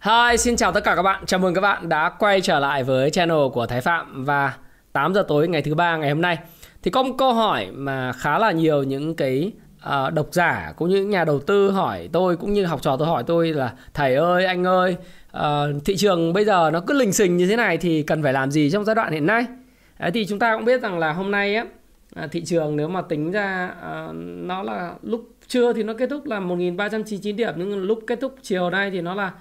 Hi, xin chào tất cả các bạn. Chào mừng các bạn đã quay trở lại với channel của Thái Phạm và 8 giờ tối ngày thứ ba ngày hôm nay. Thì có một câu hỏi mà khá là nhiều những cái uh, độc giả cũng như nhà đầu tư hỏi tôi cũng như học trò tôi hỏi tôi là thầy ơi, anh ơi, uh, thị trường bây giờ nó cứ lình xình như thế này thì cần phải làm gì trong giai đoạn hiện nay? Đấy, thì chúng ta cũng biết rằng là hôm nay á à, thị trường nếu mà tính ra uh, nó là lúc trưa thì nó kết thúc là 1.399 điểm nhưng lúc kết thúc chiều nay thì nó là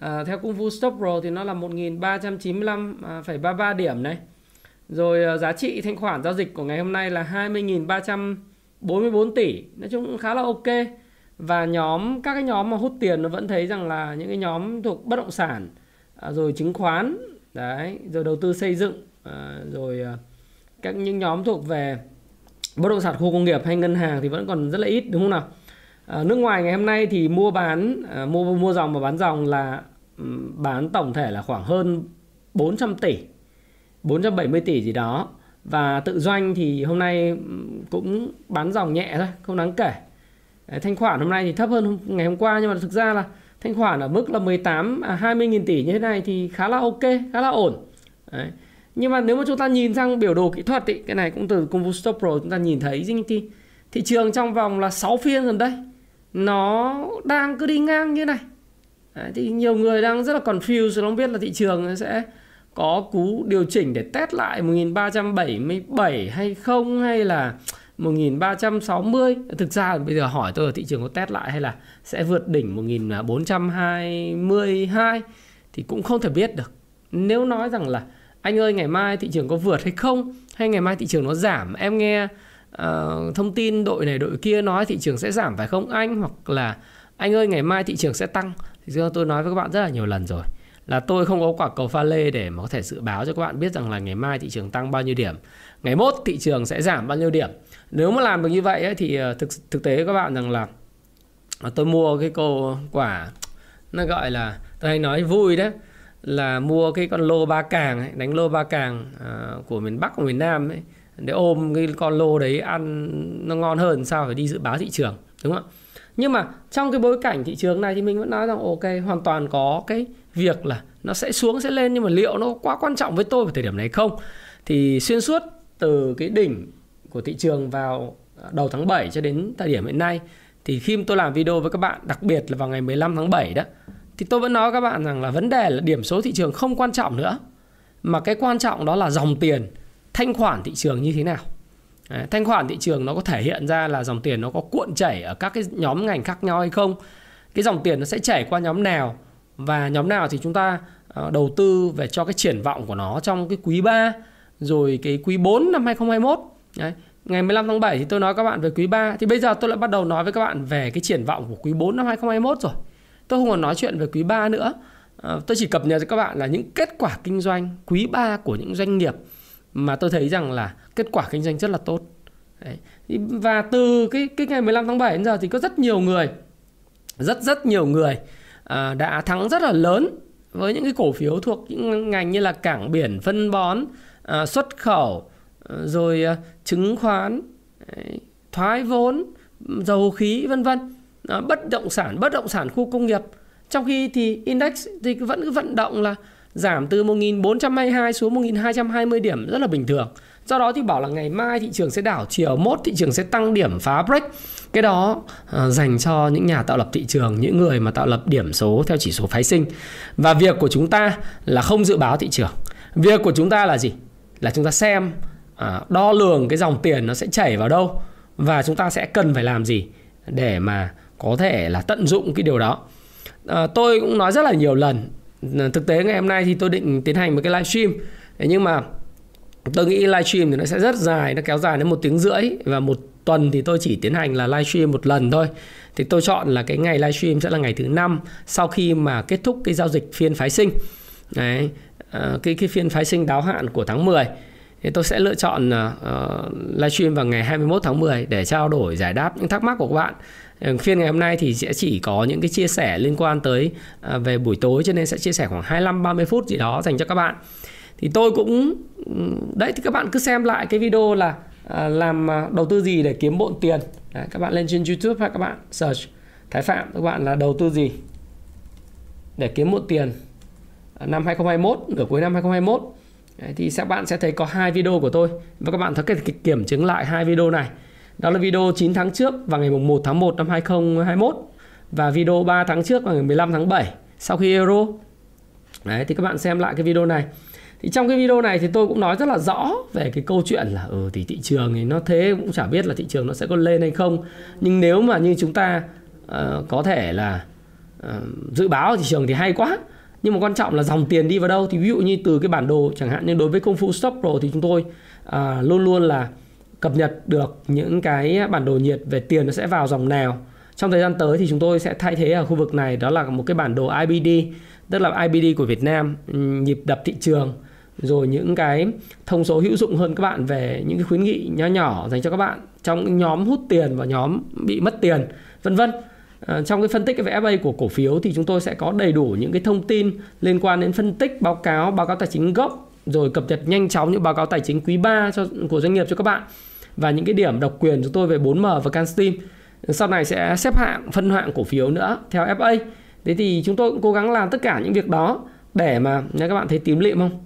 à, theo cung vụ stop pro thì nó là 1.395,33 à, điểm này. Rồi ờ, giá trị thanh khoản giao dịch của ngày hôm nay là 20.344 tỷ. Nói chung khá là ok. Và nhóm các cái nhóm mà hút tiền nó vẫn thấy rằng là những cái nhóm thuộc bất động sản à, rồi chứng khoán đấy rồi đầu tư xây dựng à, rồi ờ, các những nhóm thuộc về bất động sản khu công nghiệp hay ngân hàng thì vẫn còn rất là ít đúng không nào? À, nước ngoài ngày hôm nay thì mua bán à, mua mua dòng và bán dòng là bán tổng thể là khoảng hơn 400 tỷ 470 tỷ gì đó. Và tự doanh thì hôm nay cũng bán dòng nhẹ thôi không đáng kể. Đấy, thanh khoản hôm nay thì thấp hơn ngày hôm qua nhưng mà thực ra là thanh khoản ở mức là 18 à, 20 nghìn tỷ như thế này thì khá là ok khá là ổn. Đấy. nhưng mà nếu mà chúng ta nhìn sang biểu đồ kỹ thuật thì cái này cũng từ công vụ stop pro chúng ta nhìn thấy. Thì thị trường trong vòng là 6 phiên gần đây nó đang cứ đi ngang như này. Đấy, thì nhiều người đang rất là confused không biết là thị trường sẽ có cú điều chỉnh để test lại 1377 hay không hay là 1360 thực ra bây giờ hỏi tôi là thị trường có test lại hay là sẽ vượt đỉnh 1422 thì cũng không thể biết được. Nếu nói rằng là anh ơi ngày mai thị trường có vượt hay không hay ngày mai thị trường nó giảm em nghe uh, thông tin đội này đội kia nói thị trường sẽ giảm phải không anh? Hoặc là anh ơi ngày mai thị trường sẽ tăng. Thì tôi nói với các bạn rất là nhiều lần rồi. Là tôi không có quả cầu pha lê để mà có thể dự báo cho các bạn biết rằng là ngày mai thị trường tăng bao nhiêu điểm. Ngày mốt thị trường sẽ giảm bao nhiêu điểm. Nếu mà làm được như vậy ấy, thì ờ, thực thực tế các bạn rằng là tôi mua cái cô quả nó gọi là tôi hay nói vui đấy là mua cái con lô ba càng ấy, đánh lô ba càng uh, của miền Bắc của miền Nam ấy để ôm cái con lô đấy ăn nó ngon hơn sao phải đi dự báo thị trường, đúng không ạ? Nhưng mà trong cái bối cảnh thị trường này thì mình vẫn nói rằng, ok, hoàn toàn có cái việc là nó sẽ xuống, sẽ lên, nhưng mà liệu nó quá quan trọng với tôi vào thời điểm này không? Thì xuyên suốt từ cái đỉnh của thị trường vào đầu tháng 7 cho đến thời điểm hiện nay, thì khi tôi làm video với các bạn, đặc biệt là vào ngày 15 tháng 7 đó, thì tôi vẫn nói các bạn rằng là vấn đề là điểm số thị trường không quan trọng nữa, mà cái quan trọng đó là dòng tiền thanh khoản thị trường như thế nào? Đấy, thanh khoản thị trường nó có thể hiện ra là dòng tiền nó có cuộn chảy ở các cái nhóm ngành khác nhau hay không? Cái dòng tiền nó sẽ chảy qua nhóm nào? Và nhóm nào thì chúng ta ờ, đầu tư về cho cái triển vọng của nó trong cái quý 3 rồi cái quý 4 năm 2021 Đấy. Ngày 15 tháng 7 thì tôi nói các bạn về quý 3 Thì bây giờ tôi lại bắt đầu nói với các bạn về cái triển vọng của quý 4 năm 2021 rồi. Tôi không còn nói chuyện về quý 3 nữa. À, Tôi chỉ cập nhật cho các bạn là những kết quả kinh doanh quý 3 của những doanh nghiệp mà tôi thấy rằng là kết quả kinh doanh rất là tốt. Đấy. và từ cái cái ngày 15 tháng 7 đến giờ thì có rất nhiều người rất rất nhiều người à, đã thắng rất là lớn với những cái cổ phiếu thuộc những ngành như là cảng biển phân bón à, xuất khẩu à, rồi à, chứng khoán đấy, thoái vốn dầu khí vân vân. À, bất động sản bất động sản khu công nghiệp. Trong khi thì index thì vẫn cứ vận động là giảm từ 1422 xuống 1220 điểm rất là bình thường. Do đó thì bảo là ngày mai thị trường sẽ đảo chiều mốt thị trường sẽ tăng điểm phá break. Cái đó à, dành cho những nhà tạo lập thị trường, những người mà tạo lập điểm số theo chỉ số phái sinh. Và việc của chúng ta là không dự báo thị trường. Việc của chúng ta là gì? Là chúng ta xem à, đo lường cái dòng tiền nó sẽ chảy vào đâu và chúng ta sẽ cần phải làm gì để mà có thể là tận dụng cái điều đó. À, tôi cũng nói rất là nhiều lần thực tế ngày hôm nay thì tôi định tiến hành một cái livestream. Nhưng mà tôi nghĩ livestream thì nó sẽ rất dài nó kéo dài đến một tiếng rưỡi và một tuần thì tôi chỉ tiến hành là livestream một lần thôi. Thì tôi chọn là cái ngày livestream sẽ là ngày thứ năm sau khi mà kết thúc cái giao dịch phiên phái sinh. Đấy, ờ, cái cái phiên phái sinh đáo hạn của tháng 10 thì tôi sẽ lựa chọn uh, livestream vào ngày 21 tháng 10 để trao đổi giải đáp những thắc mắc của các bạn. Ờ, phiên ngày hôm nay thì sẽ chỉ có những cái chia sẻ liên quan tới à, về buổi tối cho nên sẽ chia sẻ khoảng 25 30 phút gì đó dành cho các bạn. Thì tôi cũng đấy thì các bạn cứ xem lại cái video là à, làm à, đầu tư gì để kiếm bộn tiền. Đấy, các bạn lên trên YouTube hay các bạn search Thái Phạm các bạn là đầu tư gì để kiếm bộn tiền. Ờ, năm 2021 nửa cuối năm 2021 đấy, thì các bạn sẽ thấy có hai video của tôi. Và các bạn có thể kiểm chứng lại hai video này đó là video 9 tháng trước vào ngày 1 tháng 1 năm 2021 và video 3 tháng trước vào ngày 15 tháng 7 sau khi Euro. Đấy thì các bạn xem lại cái video này. Thì trong cái video này thì tôi cũng nói rất là rõ về cái câu chuyện là ừ thì thị trường thì nó thế cũng chả biết là thị trường nó sẽ có lên hay không. Nhưng nếu mà như chúng ta uh, có thể là uh, dự báo thị trường thì hay quá. Nhưng mà quan trọng là dòng tiền đi vào đâu. Thì ví dụ như từ cái bản đồ chẳng hạn như đối với công phu stop pro thì chúng tôi uh, luôn luôn là cập nhật được những cái bản đồ nhiệt về tiền nó sẽ vào dòng nào. Trong thời gian tới thì chúng tôi sẽ thay thế ở khu vực này đó là một cái bản đồ IBD tức là IBD của Việt Nam ừ, nhịp đập thị trường rồi những cái thông số hữu dụng hơn các bạn về những cái khuyến nghị nhỏ nhỏ dành cho các bạn trong nhóm hút tiền và nhóm bị mất tiền vân vân. À, trong cái phân tích về FA của cổ phiếu thì chúng tôi sẽ có đầy đủ những cái thông tin liên quan đến phân tích báo cáo báo cáo tài chính gốc rồi cập nhật nhanh chóng những báo cáo tài chính quý 3 cho của doanh nghiệp cho các bạn và những cái điểm độc quyền chúng tôi về 4M và CanSteam sau này sẽ xếp hạng phân hạng cổ phiếu nữa theo FA thế thì chúng tôi cũng cố gắng làm tất cả những việc đó để mà các bạn thấy tím lịm không?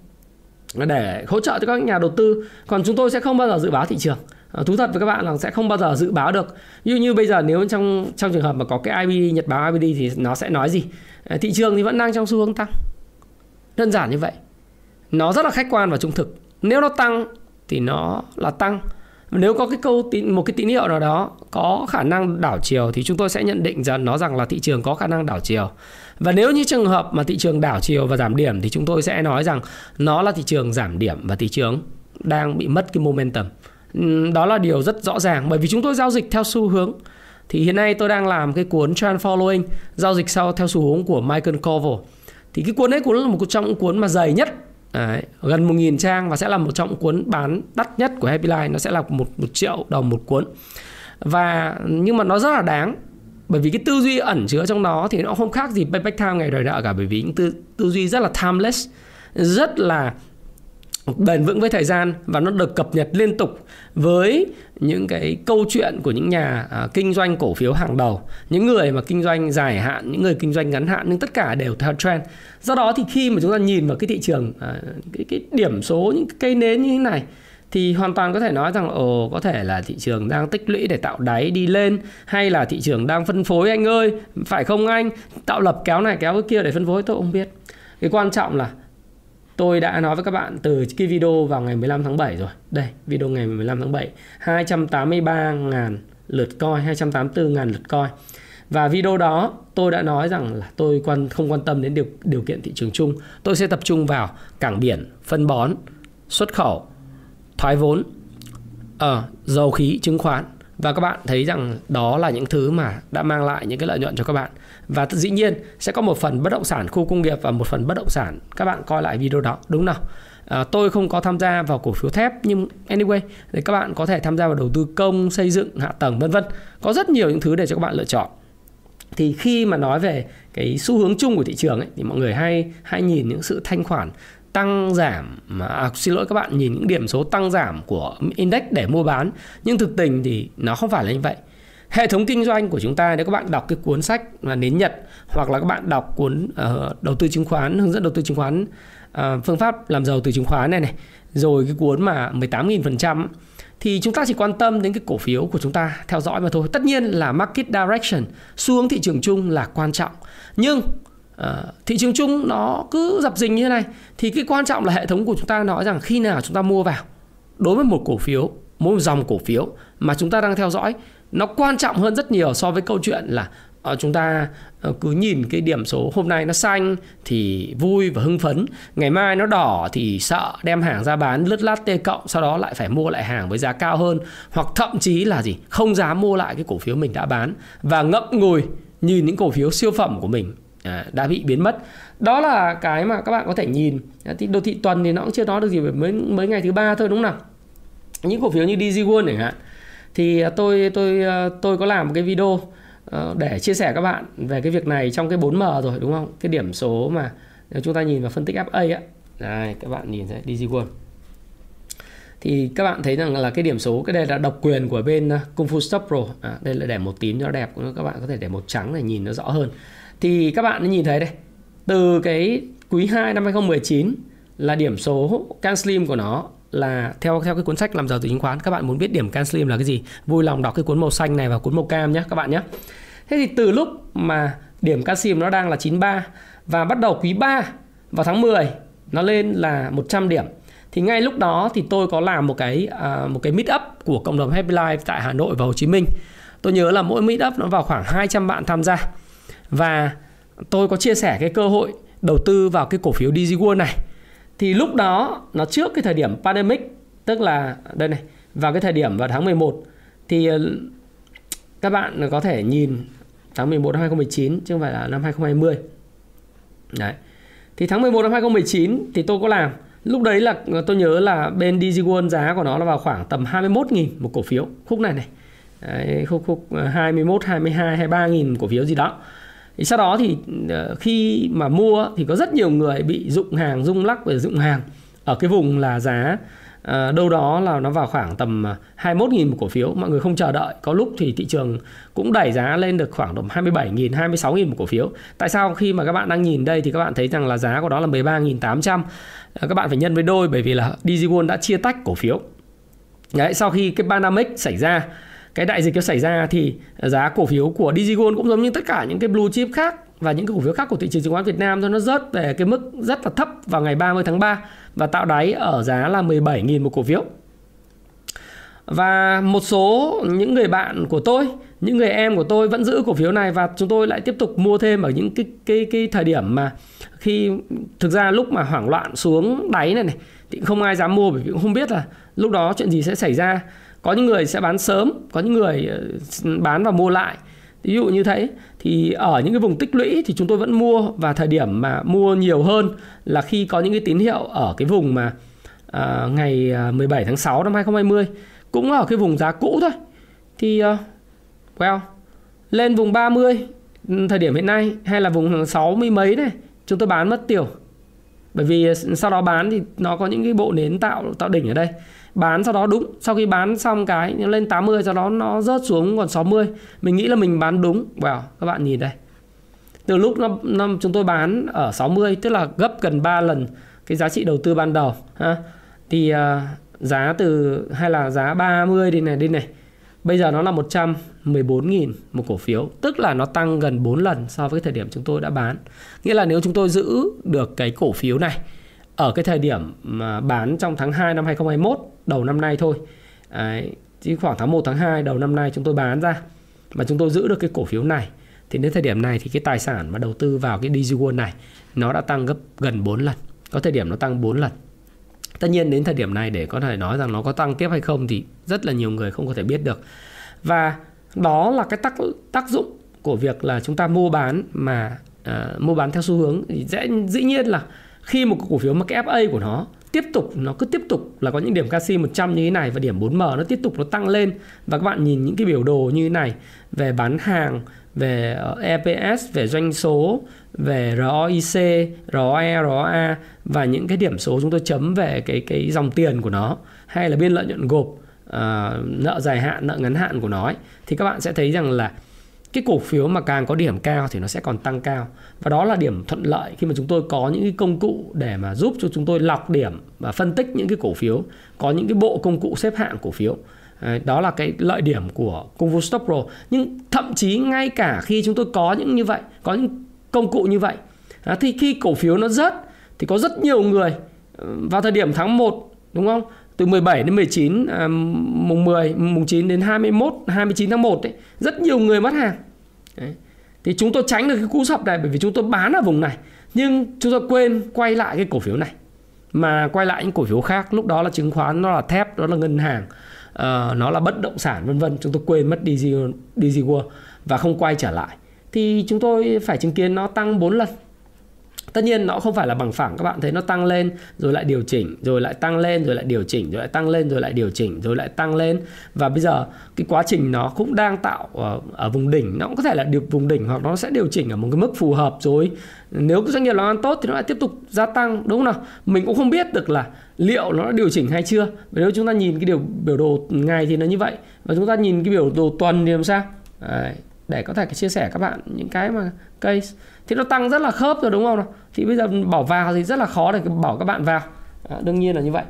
Để hỗ trợ cho các nhà đầu tư. Còn chúng tôi sẽ không bao giờ dự báo thị trường. À, thú thật với các bạn là sẽ không bao giờ dự báo được. Như như bây giờ nếu trong trong trường hợp mà có cái IBD nhật báo IBD thì nó sẽ nói gì? À, thị trường thì vẫn đang trong xu hướng tăng. Đơn giản như vậy. Nó rất là khách quan và trung thực. Nếu nó tăng thì nó là tăng nếu có cái câu tín, một cái tín hiệu nào đó có khả năng đảo chiều thì chúng tôi sẽ nhận định rằng nó rằng là thị trường có khả năng đảo chiều. Và nếu như trường hợp mà thị trường đảo chiều và giảm điểm thì chúng tôi sẽ nói rằng nó là thị trường giảm điểm và thị trường đang bị mất cái momentum. Đó là điều rất rõ ràng bởi vì chúng tôi giao dịch theo xu hướng. Thì hiện nay tôi đang làm cái cuốn trend following, giao dịch sau theo xu hướng của Michael Covel thì cái cuốn ấy cũng là một trong những cuốn mà dày nhất Đấy, gần 1.000 trang và sẽ là một trong cuốn bán đắt nhất của Happy Life nó sẽ là một, một triệu đồng một cuốn. Và nhưng mà nó rất là đáng bởi vì cái tư duy ẩn chứa trong đó thì nó không khác gì payback time ngày đời nợ cả bởi vì những tư, tư duy rất là timeless rất là bền vững với thời gian và nó được cập nhật liên tục với những cái câu chuyện của những nhà à, kinh doanh cổ phiếu hàng đầu những người mà kinh doanh dài hạn những người kinh doanh ngắn hạn nhưng tất cả đều theo trend. Do đó thì khi mà chúng ta nhìn vào cái thị trường à, cái, cái điểm số những cái cây nến như thế này thì hoàn toàn có thể nói rằng ồ có thể là thị trường đang tích lũy để tạo đáy đi lên hay là thị trường đang phân phối. Anh ơi phải không anh? Tạo lập kéo này kéo cái kia để phân phối tôi không biết. Cái quan trọng là Tôi đã nói với các bạn từ cái video vào ngày 15 tháng 7 rồi. Đây, video ngày 15 tháng 7. 283.000 lượt coi, 284.000 lượt coi. Và video đó tôi đã nói rằng là tôi quan không quan tâm đến điều điều kiện thị trường chung. Tôi sẽ tập trung vào cảng biển, phân bón, xuất khẩu, thoái vốn, ở dầu khí, chứng khoán và các bạn thấy rằng đó là những thứ mà đã mang lại những cái lợi nhuận cho các bạn và dĩ nhiên sẽ có một phần bất động sản khu công nghiệp và một phần bất động sản. Các bạn coi lại video đó đúng nào? À, tôi không có tham gia vào cổ phiếu thép nhưng anyway thì các bạn có thể tham gia vào đầu tư công xây dựng hạ tầng vân vân. Có rất nhiều những thứ để cho các bạn lựa chọn. Thì khi mà nói về cái xu hướng chung của thị trường ấy, thì mọi người hay hay nhìn những sự thanh khoản tăng giảm mà à, xin lỗi các bạn nhìn những điểm số tăng giảm của index để mua bán. Nhưng thực tình thì nó không phải là như vậy hệ thống kinh doanh của chúng ta nếu các bạn đọc cái cuốn sách là nến nhật hoặc là các bạn đọc cuốn uh, đầu tư chứng khoán hướng dẫn đầu tư chứng khoán uh, phương pháp làm giàu từ chứng khoán này này rồi cái cuốn mà 18.000% thì chúng ta chỉ quan tâm đến cái cổ phiếu của chúng ta theo dõi mà thôi. Tất nhiên là market direction xu hướng thị trường chung là quan trọng. Nhưng uh, thị trường chung nó cứ dập dình như thế này thì cái quan trọng là hệ thống của chúng ta nói rằng khi nào chúng ta mua vào. Đối với một cổ phiếu một dòng cổ phiếu mà chúng ta đang theo dõi nó quan trọng hơn rất nhiều so với câu chuyện là uh, chúng ta uh, cứ nhìn cái điểm số hôm nay nó xanh thì vui và hưng phấn ngày mai nó đỏ thì sợ đem hàng ra bán lướt lát tê cộng sau đó lại phải mua lại hàng với giá cao hơn hoặc thậm chí là gì không dám mua lại cái cổ phiếu mình đã bán và ngậm ngùi nhìn những cổ phiếu siêu phẩm của mình à, đã bị biến mất. Đó là cái mà các bạn có thể nhìn. Thì đô thị tuần thì nó cũng chưa nói được gì về mấy mấy ngày thứ ba thôi đúng không nào? Những cổ phiếu như DG World chẳng hạn thì à, tôi tôi à, tôi có làm một cái video à, để chia sẻ các bạn về cái việc này trong cái 4M rồi đúng không? Cái điểm số mà nếu chúng ta nhìn vào phân tích FA á. Đây, các bạn nhìn thấy DG World. Thì các bạn thấy rằng là cái điểm số cái đây là độc quyền của bên Kung Fu Stop Pro. À, đây là để một tím cho đẹp, các bạn có thể để một trắng để nhìn nó rõ hơn. Thì các bạn nhìn thấy đây. Từ cái quý 2 năm 2019 là điểm số Can Slim của nó là theo theo cái cuốn sách làm giàu từ chứng khoán các bạn muốn biết điểm can slim là cái gì vui lòng đọc cái cuốn màu xanh này và cuốn màu cam nhé các bạn nhé thế thì từ lúc mà điểm canxi nó đang là 93 và bắt đầu quý 3 vào tháng 10 nó lên là 100 điểm. Thì ngay lúc đó thì tôi có làm một cái à, một cái meet up của cộng đồng Happy Life tại Hà Nội và Hồ Chí Minh. Tôi nhớ là mỗi meet up nó vào khoảng 200 bạn tham gia. Và tôi có chia sẻ cái cơ hội đầu tư vào cái cổ phiếu DigiWorld này thì lúc đó nó trước cái thời điểm pandemic tức là đây này vào cái thời điểm vào tháng 11 thì ờ, các bạn có thể nhìn tháng 11 năm 2019 chứ không phải là năm 2020 đấy. Thì tháng 11 năm 2019 thì tôi có làm. Lúc đấy là ờ, tôi nhớ là bên DigiWorld giá của nó là vào khoảng tầm 21.000 một cổ phiếu. Khúc này này. Đấy, khúc khúc 21 22 23 nghìn cổ phiếu gì đó thì sau đó thì ờ, khi mà mua thì có rất nhiều người bị dụng hàng rung lắc về dụng hàng. Ở cái vùng là giá À, đâu đó là nó vào khoảng tầm ờ, 21.000 một cổ phiếu. Mọi người không chờ đợi. Có lúc thì thị trường cũng đẩy giá lên được khoảng tầm 27.000 26.000 một cổ phiếu. Tại sao? Khi mà các bạn đang nhìn đây thì các bạn thấy rằng là giá của đó là 13.800 à, các bạn phải nhân với đôi bởi vì là DigiWon đã chia tách cổ phiếu. Đấy, sau khi cái Panamic xảy ra cái đại dịch nó xảy ra thì giá cổ phiếu của DigiGold cũng giống như tất cả những cái blue chip khác và những cái cổ phiếu khác của thị trường chứng khoán Việt Nam nó rớt về cái mức rất là thấp vào ngày 30 tháng 3 và tạo đáy ở giá là 17.000 một cổ phiếu. Và một số những người bạn của tôi, những người em của tôi vẫn giữ cổ phiếu này và chúng tôi lại tiếp tục mua thêm ở những cái cái cái thời điểm mà khi thực ra lúc mà hoảng loạn xuống đáy này này thì không ai dám mua bởi vì cũng không biết là lúc đó chuyện gì sẽ xảy ra có những người sẽ bán sớm có những người ờ, bán và mua lại. Ví dụ như thế thì ở những cái vùng tích lũy thì chúng tôi vẫn mua và thời điểm mà mua nhiều hơn là khi có những cái tín hiệu ở cái vùng mà à, ngày ờ, 17 tháng 6 năm 2020 cũng ở cái vùng giá cũ thôi. Thì uh, well lên vùng 30 ừ, thời điểm hiện nay hay là vùng 60 mấy này chúng tôi bán mất tiểu. bởi vì sau đó bán thì nó có những cái bộ nến tạo tạo đỉnh ở đây bán sau đó đúng. Sau khi bán xong cái nó lên 80 sau đó nó rớt xuống còn 60 mình nghĩ là mình bán đúng. Wow các bạn nhìn đây. Từ lúc nó, nó chúng tôi bán ở 60 tức là gấp gần 3 lần cái giá trị đầu tư ban đầu ha. Thì uh, giá từ hay là giá 30 đi này đi này. Bây giờ nó là 114.000 một cổ phiếu tức là nó tăng gần 4 lần so với cái thời điểm chúng tôi đã bán. Nghĩa là nếu chúng tôi giữ được cái cổ phiếu này ở cái thời điểm mà bán trong tháng 2 năm 2021 đầu năm nay thôi. Đấy, chỉ khoảng tháng 1 tháng 2 đầu năm nay chúng tôi bán ra mà chúng tôi giữ được cái cổ phiếu này. Thì đến thời điểm này thì cái tài sản mà đầu tư vào cái DigiWorld này nó đã tăng gấp gần 4 lần. Có thời điểm nó tăng 4 lần. Tất nhiên đến thời điểm này để có thể nói rằng nó có tăng tiếp hay không thì rất là nhiều người không có thể biết được. Và đó là cái tác tác dụng của việc là chúng ta mua bán mà uh, mua bán theo xu hướng. Thì dễ dĩ nhiên là khi một cổ phiếu mà cái FA của nó tiếp tục nó cứ tiếp tục là có những điểm canxi 100 như thế này và điểm 4M nó tiếp tục nó tăng lên. Và các bạn nhìn những cái biểu đồ như thế này về bán hàng về ờ, EPS về doanh số về ROIC ROE ROA và những cái điểm số chúng tôi chấm về cái cái dòng tiền của nó hay là biên lợi nhuận gộp uh, nợ dài hạn nợ ngắn hạn của nó ấy, thì các bạn sẽ thấy rằng là cái cổ phiếu mà càng có điểm cao thì nó sẽ còn tăng cao. Và đó là điểm thuận lợi khi mà chúng tôi có những cái công cụ để mà giúp cho chúng tôi lọc điểm và phân tích những cái cổ phiếu, có những cái bộ công cụ xếp hạng cổ phiếu. Đó là cái lợi điểm của công vụ Stop Pro. Nhưng thậm chí ngay cả khi chúng tôi có những như vậy, có những công cụ như vậy à, thì khi cổ phiếu nó rớt thì có rất nhiều người ừ, vào thời điểm tháng 1 đúng không? Từ 17 đến 19 à, mùng 10 mùng 9 đến 21 29 tháng 1 ấy, rất nhiều người mất hàng. Đấy. thì chúng tôi tránh được cái cú sập này bởi vì chúng tôi bán ở vùng này nhưng chúng tôi quên quay lại cái cổ phiếu này. Mà quay lại những cổ phiếu khác lúc đó là chứng khoán nó là thép đó là ngân hàng uh, nó là bất động sản vân vân. Chúng tôi quên mất DG, DG World và không quay trở lại. Thì chúng tôi phải chứng kiến nó tăng 4 lần tất nhiên nó không phải là bằng phẳng các bạn thấy nó tăng lên rồi lại điều chỉnh rồi lại tăng lên rồi lại điều chỉnh rồi lại tăng lên rồi lại điều chỉnh rồi lại tăng lên. Và bây giờ cái quá trình nó cũng đang tạo ở, ở vùng đỉnh nó cũng có thể là được vùng đỉnh hoặc nó sẽ điều chỉnh ở một cái mức phù hợp rồi. Nếu cái doanh nghiệp làm ăn tốt thì nó lại tiếp tục gia tăng đúng không nào? Mình cũng không biết được là liệu nó đã điều chỉnh hay chưa. Và nếu chúng ta nhìn cái điều biểu đồ ngày thì nó như vậy. Và chúng ta nhìn cái biểu đồ tuần thì làm sao? Đấy, để có thể chia sẻ các bạn những cái mà case thì nó tăng rất là khớp rồi đúng không nào? Thì bây giờ bỏ vào thì rất là khó để bảo các bạn vào. À, đương nhiên là như vậy.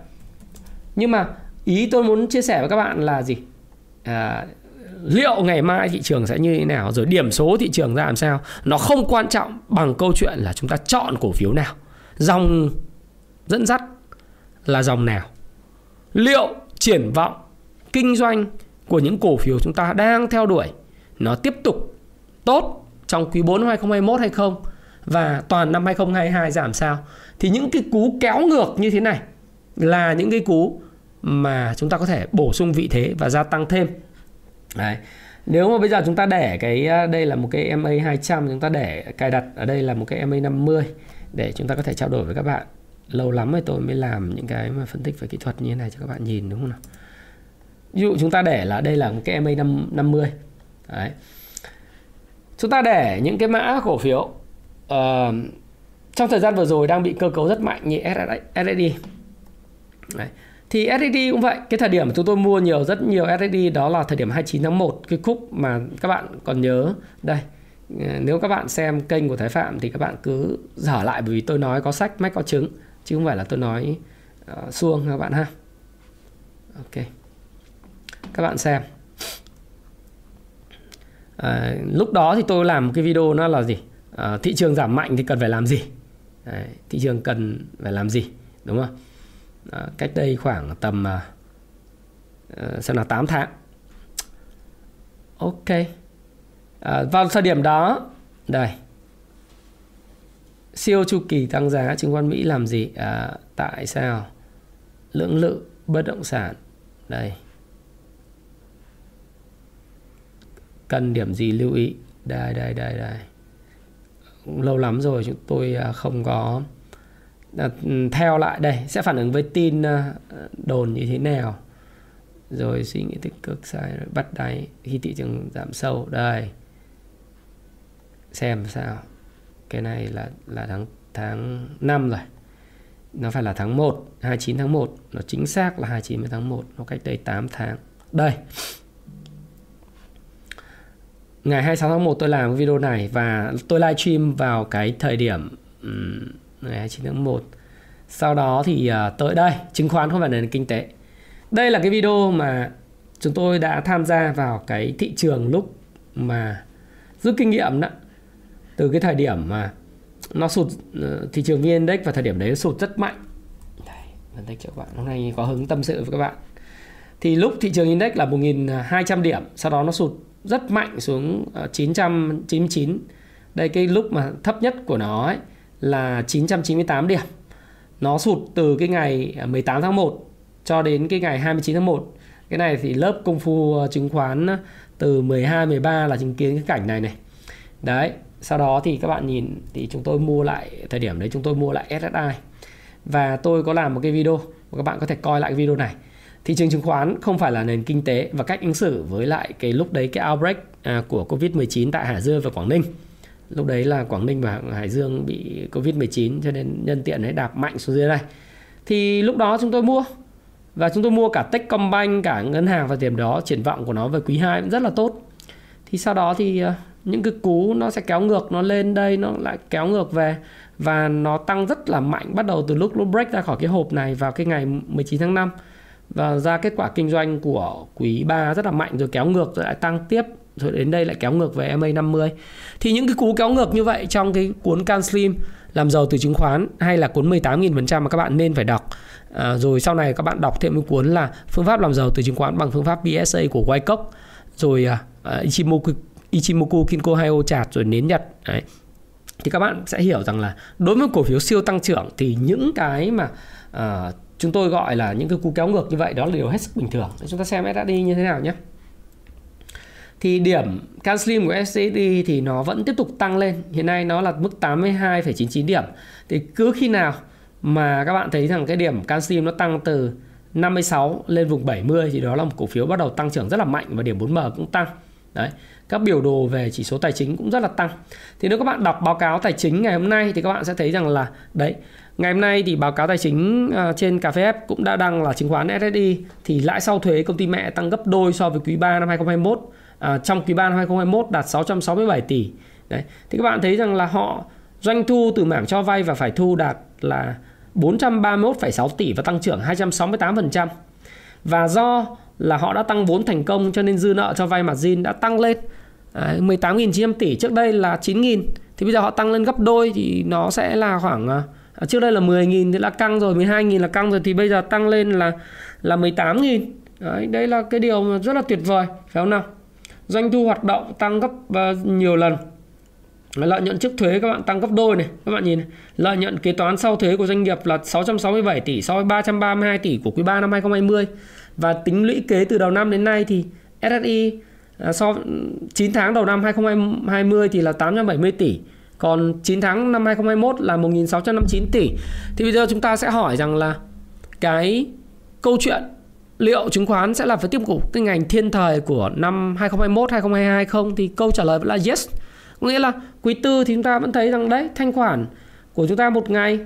Nhưng mà ý tôi muốn chia sẻ với các bạn là gì? À, liệu ngày mai thị trường sẽ như thế nào? Rồi điểm số thị trường ra làm sao? Nó không quan trọng bằng câu chuyện là chúng ta chọn cổ phiếu nào. Dòng dẫn dắt là dòng nào? Liệu triển vọng kinh doanh của những cổ phiếu chúng ta đang theo đuổi nó tiếp tục tốt trong quý 4 năm 2021 hay không và toàn năm 2022 giảm sao thì những cái cú kéo ngược như thế này là những cái cú mà chúng ta có thể bổ sung vị thế và gia tăng thêm Đấy. Nếu mà bây giờ chúng ta để cái đây là một cái MA 200 chúng ta để cài đặt ở đây là một cái MA 50 để chúng ta có thể trao đổi với các bạn. Lâu lắm rồi tôi mới làm những cái mà phân tích về kỹ thuật như thế này cho các bạn nhìn, đúng không nào? Ví dụ chúng ta để là đây là một cái MA 50. Đấy. Chúng ta để những cái mã cổ phiếu uh, trong thời gian vừa rồi đang bị cơ cấu rất mạnh như SSD. Đấy. Thì SSD cũng vậy, cái thời điểm mà chúng tôi mua nhiều rất nhiều SSD đó là thời điểm 29 tháng 1 cái khúc mà các bạn còn nhớ đây. Ờ, nếu các bạn xem kênh của Thái Phạm thì các bạn cứ dở lại bởi vì tôi nói có sách mách có chứng chứ không phải là tôi nói ờ, uh, suông các bạn ha. Ok. Các bạn xem. À, lúc đó thì tôi làm một cái video nó là gì? À, thị trường giảm mạnh thì cần phải làm gì? Đấy, thị trường cần phải làm gì? Đúng không? à, cách đây khoảng tầm à, xem là 8 tháng ok à, vào thời điểm đó đây siêu chu kỳ tăng giá chứng khoán Mỹ làm gì à, tại sao lưỡng lự bất động sản đây cần điểm gì lưu ý. Đây đây đây đây. Lâu lắm rồi chúng tôi à, không có Ừ, theo lại đây. Sẽ phản ứng với tin à, đồn như thế nào? Rồi suy nghĩ tích cực sai rồi bắt đáy khi thị trường giảm sâu. Đây. Xem sao. Cái này là là tháng tháng 5 rồi. Nó phải là tháng 1 29 tháng 1 nó chính xác là 29 tháng 1 nó cách đây 8 tháng. Đây ngày 26 tháng 1 tôi làm video này và tôi live stream vào cái thời điểm um, ngày 29 tháng 1 sau đó thì uh, tới đây chứng khoán không phải nền kinh tế. Đây là cái video mà chúng tôi đã tham gia vào cái thị trường lúc mà rút kinh nghiệm đó. Từ cái thời điểm mà nó sụt ờ, thị trường VN Index vào thời điểm đấy nó sụt rất mạnh. Đây, phân tích cho các bạn. Hôm nay có hứng tâm sự với các bạn. Thì lúc thị trường index là 1.200 điểm sau đó nó sụt rất mạnh xuống ờ, 999 đây cái lúc mà thấp nhất của nó ấy, là 998 điểm. Nó sụt từ cái ngày ờ, 18 tháng 1 cho đến cái ngày 29 tháng 1. Cái này thì lớp công phu ờ, chứng khoán từ 12 13 là chứng kiến cái cảnh này này. Đấy, sau đó thì các bạn nhìn thì chúng tôi mua lại thời điểm đấy chúng tôi mua lại SSI. Và tôi có làm một cái video các bạn có thể coi lại cái video này. Thị trường chứng khoán không phải là nền kinh tế và cách ứng xử với lại cái lúc đấy cái outbreak à, của Covid-19 tại Hải Dương và Quảng Ninh. Lúc đấy là Quảng Ninh và Hải Dương bị Covid-19 cho nên nhân tiện ấy đạp mạnh xuống dưới này thì lúc đó chúng tôi mua và chúng tôi mua cả Techcombank cả ngân hàng và điểm đó triển vọng của nó về quý 2 cũng rất là tốt. Thì sau đó thì à, những cái cú nó sẽ kéo ngược nó lên đây nó lại kéo ngược về và nó tăng rất là mạnh bắt đầu từ lúc nó break ra khỏi cái hộp này vào cái ngày 19 tháng 5 và ra kết quả kinh doanh của quý 3 rất là mạnh rồi kéo ngược rồi lại tăng tiếp rồi đến đây lại kéo ngược về MA50 thì những cái cú kéo ngược như vậy trong cái cuốn Can Slim làm giàu từ chứng khoán hay là cuốn 18.000% mà các bạn nên phải đọc. À, rồi sau này các bạn đọc thêm cái cuốn là phương pháp làm giàu từ chứng khoán bằng phương pháp BSA của Wyckoff rồi à, à, Ichimoku Ichimoku Kinko Hayo chart rồi nến Nhật đấy. Thì các bạn sẽ hiểu rằng là đối với cổ phiếu siêu tăng trưởng thì những cái mà à, chúng tôi gọi là những cái cú kéo ngược như vậy đó là điều hết sức bình thường. Chúng ta xem SSD như thế nào nhé. Thì điểm Can Slim của SSD thì nó vẫn tiếp tục tăng lên. Hiện nay nó là mức 82,99 điểm. Thì cứ khi nào mà các bạn thấy rằng cái điểm Can Slim nó tăng từ 56 lên vùng 70 thì đó là một cổ phiếu bắt đầu tăng trưởng rất là mạnh và điểm 4M cũng tăng. Đấy các biểu đồ về chỉ số tài chính cũng rất là tăng. Thì nếu các bạn đọc báo cáo tài chính ngày hôm nay thì các bạn sẽ thấy rằng là đấy ngày hôm nay thì báo cáo tài chính ờ, trên cà phê F cũng đã đăng là chứng khoán SSI thì lãi sau thuế công ty mẹ tăng gấp đôi so với quý 3 năm 2021 à, ờ, trong quý 3 năm 2021 đạt 667 tỷ. Đấy. Thì các bạn thấy rằng là họ doanh thu từ mảng cho vay và phải thu đạt là 431,6 tỷ và tăng trưởng 268%. Và do là họ đã tăng vốn thành công cho nên dư nợ cho vay margin đã tăng lên. 18.900 tỷ. Trước đây là 9.000 thì bây giờ họ tăng lên gấp đôi thì nó sẽ là khoảng ờ, à, trước đây là 10.000 thì là căng rồi 12.000 là căng rồi thì bây giờ tăng lên là là 18.000 Đấy, đấy là cái điều rất là tuyệt vời phải không nào? Doanh thu hoạt động tăng gấp uh, nhiều lần. Lợi nhuận trước thuế các bạn tăng gấp đôi này các bạn nhìn này. lợi nhuận kế toán sau thuế của doanh nghiệp là 667 tỷ so với 332 tỷ của quý 3 năm 2020 và tính lũy kế từ đầu năm đến nay thì SSI à, ờ, so ừ, 9 tháng đầu năm 2020 thì là 870 tỷ còn 9 tháng năm 2021 là 1659 tỷ. Thì bây giờ chúng ta sẽ hỏi rằng là cái câu chuyện liệu chứng khoán sẽ là phải tiếp tục cái ngành thiên thời của năm 2021 2022 không thì câu trả lời vẫn là yes. Có nghĩa là quý tư thì chúng ta vẫn thấy rằng đấy thanh khoản của chúng ta một ngày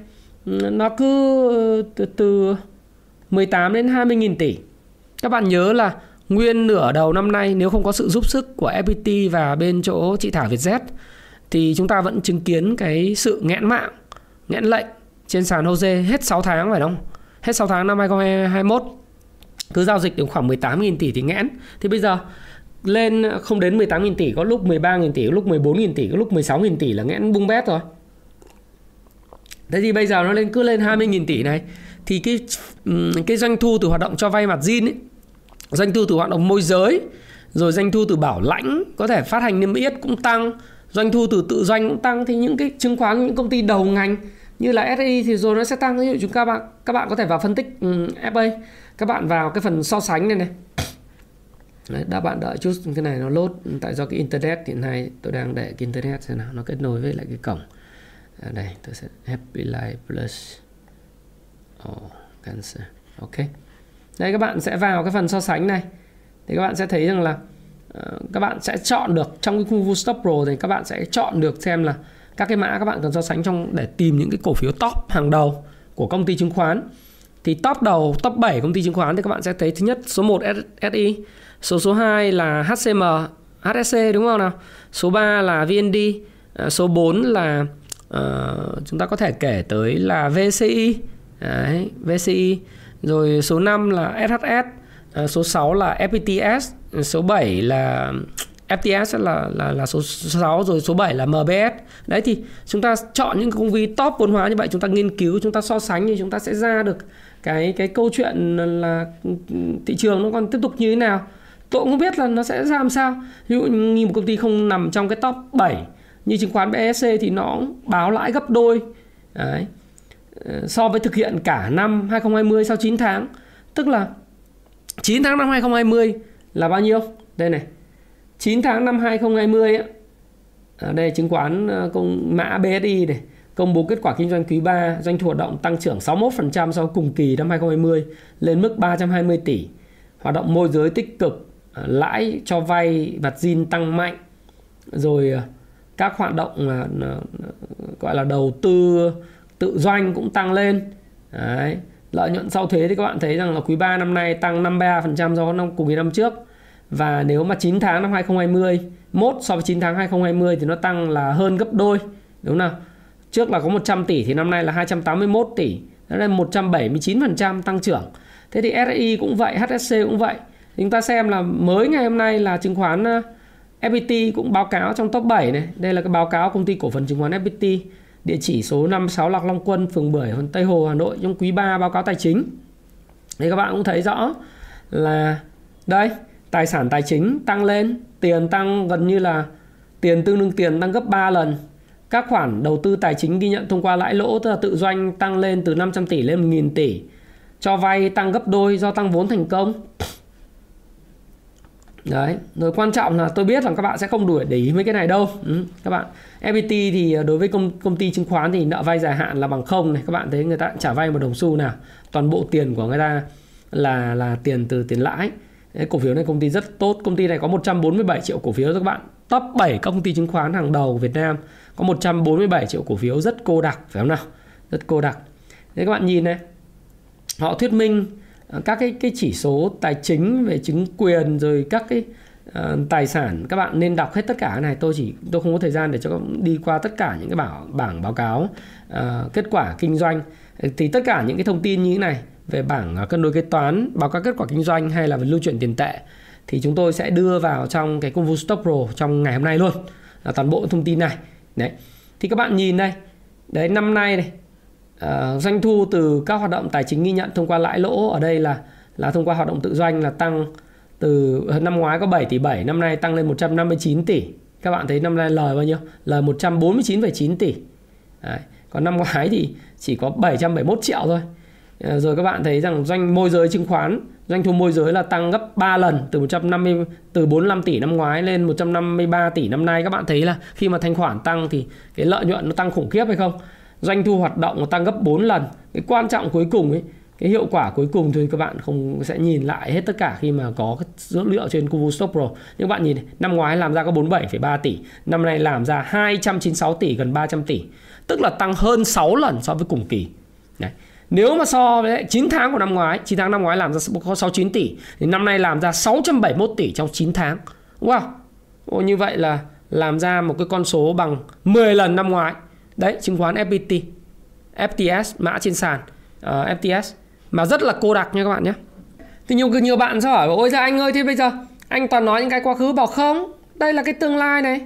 ừ, nó cứ ừ, từ, từ 18 đến 20 nghìn tỷ. Các bạn nhớ là nguyên nửa đầu năm nay nếu không có sự giúp sức của FPT và bên chỗ chị Thảo Vietjet thì chúng ta vẫn chứng kiến cái sự nghẽn mạng, nghẽn lệnh trên sàn HOSE hết 6 tháng phải không? Hết 6 tháng năm 2021 cứ giao dịch được khoảng 18.000 tỷ thì nghẽn. Thì bây giờ lên không đến 18.000 tỷ, có lúc 13.000 tỷ, có lúc 14.000 tỷ, có lúc 16.000 tỷ là nghẽn bung bét rồi. Thế thì bây giờ nó lên cứ lên 20.000 tỷ này thì cái cái doanh thu từ hoạt động cho vay mặt zin ấy, doanh thu từ hoạt động môi giới, rồi doanh thu từ bảo lãnh có thể phát hành niêm yết cũng tăng, doanh thu từ tự doanh cũng tăng. Thì những cái chứng khoán những công ty đầu ngành như là SI thì rồi nó sẽ tăng. Ví dụ chúng các bạn các bạn có thể vào phân tích ừ, um, FA các bạn vào cái phần so sánh này này. Đấy, đã bạn đợi chút cái này nó lốt tại do cái internet hiện nay tôi đang để cái internet xem nào nó kết nối với lại cái cổng. À, đây tôi sẽ Happy Life Plus. Oh, cancer ok. Đây các bạn sẽ vào cái phần so sánh này. Thì các bạn sẽ thấy rằng là Ờ, các bạn sẽ chọn được trong cái khu Stop Pro thì các bạn sẽ chọn được xem là các cái mã các bạn cần so sánh trong để tìm những cái cổ phiếu top hàng đầu của công ty chứng khoán. Thì top đầu top 7 công ty chứng khoán thì các bạn sẽ thấy thứ nhất số 1 SI số số 2 là HCM HSC đúng không nào? Số 3 là VND ờ, số 4 là uh, chúng ta có thể kể tới là VCI Đấy, VCI rồi số 5 là SHS à, số 6 là FPTS ừ, số 7 là FTS là là là số 6 rồi số 7 là MBS. Đấy thì chúng ta chọn những công ty top vốn hóa như vậy chúng ta nghiên cứu, chúng ta so sánh thì chúng ta sẽ ra được cái cái câu chuyện là ừ, ừ, thị trường nó còn tiếp tục như thế nào tôi cũng không biết là nó sẽ ra làm sao ví dụ như một công ty không nằm trong cái top 7 như chứng khoán BSC thì nó báo lãi gấp đôi Đấy. Ờ, so với thực hiện cả năm 2020 sau 9 tháng tức là 9 tháng năm 2020 là bao nhiêu? Đây này. 9 tháng năm 2020 á. ở đây chứng khoán ờ, công, mã BSI này, công bố kết quả kinh doanh quý 3 doanh thu hoạt động tăng trưởng 61% so với cùng kỳ năm 2020 lên mức 320 tỷ. Hoạt động môi giới tích cực ờ, lãi cho vay vặt zin tăng mạnh. Rồi ờ, các hoạt động gọi là đầu tư, tự doanh cũng tăng lên. Đấy lợi nhuận sau thuế thì các bạn thấy rằng là quý 3 năm nay tăng 53% so với năm cùng kỳ năm trước. Và nếu mà 9 tháng năm 2020 mốt so với 9 tháng 2020 thì nó tăng là hơn gấp đôi đúng không nào? Trước là có 100 tỷ thì năm nay là 281 tỷ. Đó là 179% tăng trưởng. Thế thì SI cũng vậy HSC cũng vậy. Chúng ta xem là mới ngày hôm nay là chứng khoán ờ, FPT cũng báo cáo trong top 7 này. Đây là cái báo cáo công ty cổ phần chứng khoán FPT địa chỉ số 56 Lạc Long Quân, phường Bưởi, quận Tây Hồ, Hà Nội. Trong quý 3 báo cáo tài chính. Thì các bạn cũng thấy rõ là đây, tài sản tài chính tăng lên tiền tăng gần như là tiền tương đương tiền tăng gấp 3 lần. Các khoản đầu tư tài chính ghi nhận thông qua lãi lỗ tức là tự doanh tăng lên từ 500 tỷ lên 1.000 tỷ. Cho vay tăng gấp đôi do tăng vốn thành công đấy rồi quan trọng là tôi biết rằng các bạn sẽ không đuổi để ý mấy cái này đâu. Ừ, các bạn FPT thì đối với công công ty chứng khoán thì nợ vay dài hạn là bằng không này. Các bạn thấy người ta trả vay một đồng xu nào toàn bộ tiền của người ta là là tiền từ tiền lãi. Đấy, cổ phiếu này công ty rất tốt. Công ty này có 147 triệu cổ phiếu các bạn. Top 7 các công ty chứng khoán hàng đầu của Việt Nam có 147 triệu cổ phiếu rất cô đặc phải không nào? Rất cô đặc. Thế các bạn nhìn này họ thuyết minh Ờ, các cái cái chỉ số tài chính về chứng quyền rồi các cái uh, tài sản các bạn nên đọc hết tất cả cái này. Tôi chỉ tôi không có thời gian để cho các bạn đi qua tất cả những cái bảo bảng báo cáo uh, kết quả kinh doanh. Thì tất cả những cái thông tin như thế này về bảng cân đối kế toán báo cáo kết quả kinh doanh hay là về lưu chuyển tiền tệ thì chúng tôi sẽ đưa vào trong cái công vụ Stock Pro trong ngày hôm nay luôn. Là toàn bộ thông tin này. Đấy. Thì các bạn nhìn đây. Đấy năm nay này uh, doanh thu từ các hoạt động tài chính ghi nhận thông qua lãi lỗ ở đây là là thông qua hoạt động tự doanh là tăng từ năm ngoái có 7 tỷ 7 năm nay tăng lên 159 tỷ. Các bạn thấy năm nay lời bao nhiêu? Lời 149,9 tỷ. Đấy. còn năm ngoái thì chỉ có 771 triệu thôi. Ờ, rồi các bạn thấy rằng doanh môi giới chứng khoán doanh thu môi giới là tăng gấp 3 lần từ 150 từ 45 tỷ năm ngoái lên 153 tỷ năm nay. Các bạn thấy là khi mà thanh khoản tăng thì cái lợi nhuận nó tăng khủng khiếp hay không? Doanh thu hoạt động tăng gấp 4 lần. Cái quan trọng cuối cùng ấy cái hiệu quả cuối cùng thì các bạn không sẽ nhìn lại hết tất cả khi mà có dữ liệu trên Kuvu Stock Pro. Nhưng bạn nhìn năm ngoái làm ra có 47,3 tỷ năm nay làm ra 296 tỷ gần 300 tỷ. Tức là tăng hơn 6 lần so với cùng kỳ. Đấy. Nếu mà so với 9 tháng của năm ngoái 9 tháng năm ngoái làm ra có 69 tỷ Thì năm nay làm ra 671 tỷ trong 9 tháng. Wow. Ồ, Như vậy là làm ra một cái con số bằng 10 lần năm ngoái. Đấy chứng khoán FPT FTS mã trên sàn ờ, uh, FTS Mà rất là cô đặc nha các bạn nhé. Thì nhiều nhiều bạn sẽ hỏi Ôi ra anh ơi thì bây giờ Anh toàn nói những cái quá khứ bảo không? Đây là cái tương lai này.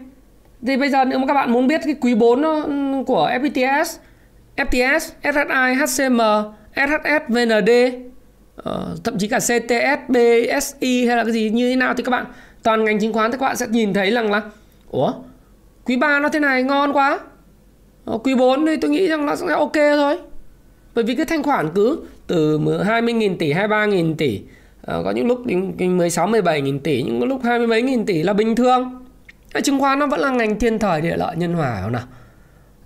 Thì bây giờ nếu mà các bạn muốn biết cái quý 4 ờ, của FPTS FTS, SSI, HCM, SHS, VND uh, ờ, thậm chí cả CTS, BSI hay là cái gì như thế nào thì các bạn toàn ngành chứng khoán thì các bạn sẽ nhìn thấy rằng là ủa quý 3 nó thế này ngon quá. Ờ, quý 4 thì tôi nghĩ rằng nó sẽ ok thôi. Bởi vì cái thanh khoản cứ từ 20.000 tỷ, 23.000 tỷ ờ, có những lúc 16, 17.000 tỷ những lúc hai mươi mấy nghìn tỷ là bình thường. Cái chứng khoán nó vẫn là ngành thiên thời địa lợi nhân hòa không nào?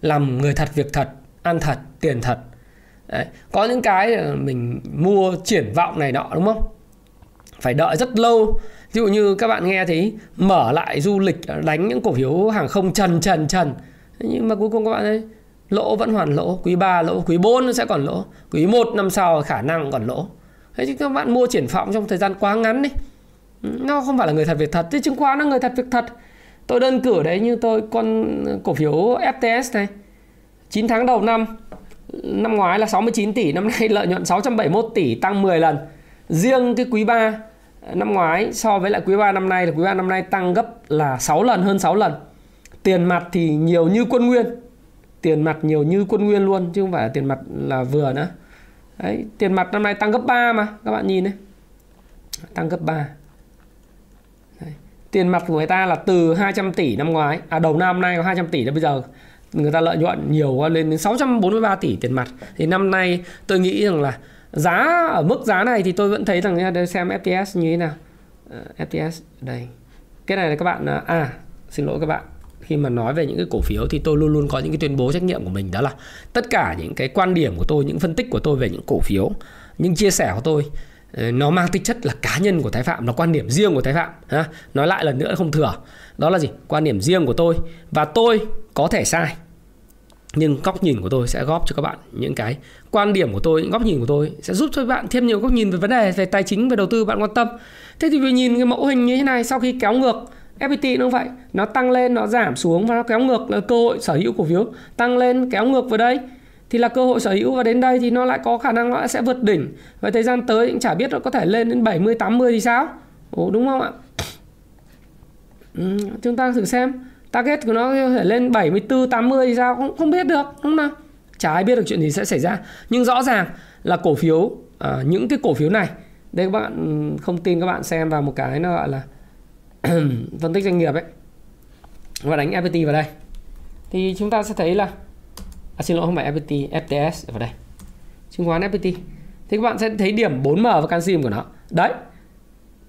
Làm người thật việc thật ăn thật tiền thật. Đấy. có những cái mình mua triển vọng này nọ đúng không? Phải đợi rất lâu. Ví dụ như các bạn nghe thấy mở lại du lịch đánh những cổ phiếu hàng không trần trần trần nhưng mà cuối cùng các bạn thấy lỗ vẫn hoàn lỗ. Quý 3 lỗ quý 4 nó sẽ còn lỗ. Quý 1 năm sau khả năng còn lỗ. Thế chứ các bạn mua triển vọng trong thời gian quá ngắn đi. Nó không phải là người thật việc thật. Chứ chứng khoán nó người thật việc thật. Tôi đơn cử đấy như tôi con cổ phiếu FTS này. 9 tháng đầu năm năm ngoái là 69 tỷ, năm nay lợi nhuận 671 tỷ tăng 10 lần. Riêng cái quý 3 năm ngoái so với lại quý 3 năm nay là quý 3 năm nay tăng gấp là 6 lần hơn 6 lần. Tiền mặt thì nhiều như quân nguyên. Tiền mặt nhiều như quân nguyên luôn chứ không phải là tiền mặt là vừa nữa. Đấy, tiền mặt năm nay tăng gấp 3 mà các bạn nhìn đấy. Tăng gấp 3. Đấy. Tiền mặt của người ta là từ 200 tỷ năm ngoái, à đầu năm nay có 200 tỷ đến bây giờ người ta lợi nhuận nhiều quá lên đến 643 tỷ tiền mặt thì năm nay tôi nghĩ rằng là giá ở mức giá này thì tôi vẫn thấy rằng đây xem FTS như thế nào ờ, uh, FTS đây cái này là các bạn à xin lỗi các bạn khi mà nói về những cái cổ phiếu thì tôi luôn luôn có những cái tuyên bố trách nhiệm của mình, đó là tất cả những cái quan điểm của tôi, những phân tích của tôi về những cổ phiếu, những chia sẻ của tôi ờ, nó mang tính chất là cá nhân của Thái Phạm, nó quan điểm riêng của Thái Phạm, ha? Nói lại lần nữa không thừa. Đó là gì? Quan điểm riêng của tôi và tôi có thể sai, nhưng góc nhìn của tôi sẽ góp cho các bạn những cái quan điểm của tôi những góc nhìn của tôi sẽ giúp cho các bạn thêm nhiều góc nhìn về vấn đề, về tài chính, về đầu tư, bạn quan tâm. Thế thì vì nhìn cái mẫu hình như thế này, sau khi kéo ngược FPT nó vậy. Nó tăng lên nó giảm xuống và nó kéo ngược là cơ hội sở hữu cổ phiếu. Tăng lên kéo ngược vào đây. Thì là cơ hội sở hữu và đến đây thì nó lại có khả năng nó sẽ vượt đỉnh. Và thời gian tới cũng chả biết nó có thể lên đến 70 80 thì sao? Ồ, đúng không ạ? Ừ, chúng ta thử xem. Target của nó có thể lên 74 80 thì sao? Không không biết được đúng không nào? Chả ai biết được chuyện gì sẽ xảy ra. Nhưng rõ ràng là cổ phiếu à, những cái cổ phiếu này đây các bạn không tin các bạn xem vào một cái nó gọi là phân tích doanh nghiệp ấy. Và đánh FPT vào đây. Thì chúng ta sẽ thấy là à, xin lỗi không phải FPT FTS vào đây. Chứng khoán FPT thì các bạn sẽ thấy điểm 4M và canxim của nó. Đấy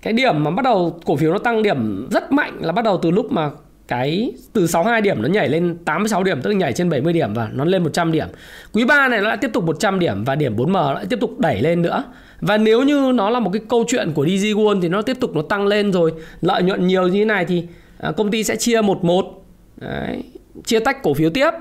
cái điểm mà bắt đầu cổ phiếu nó tăng điểm rất mạnh là bắt đầu từ lúc mà cái từ 62 điểm nó nhảy lên 86 điểm tức là nhảy trên 70 điểm và nó lên 100 điểm. Quý 3 này nó lại tiếp tục 100 điểm và điểm 4M lại tiếp tục đẩy lên nữa. Và nếu như nó là một cái câu chuyện của DG World thì nó tiếp tục nó tăng lên rồi, lợi nhuận nhiều như thế này thì à, công ty sẽ chia một một Đấy, chia tách cổ phiếu tiếp.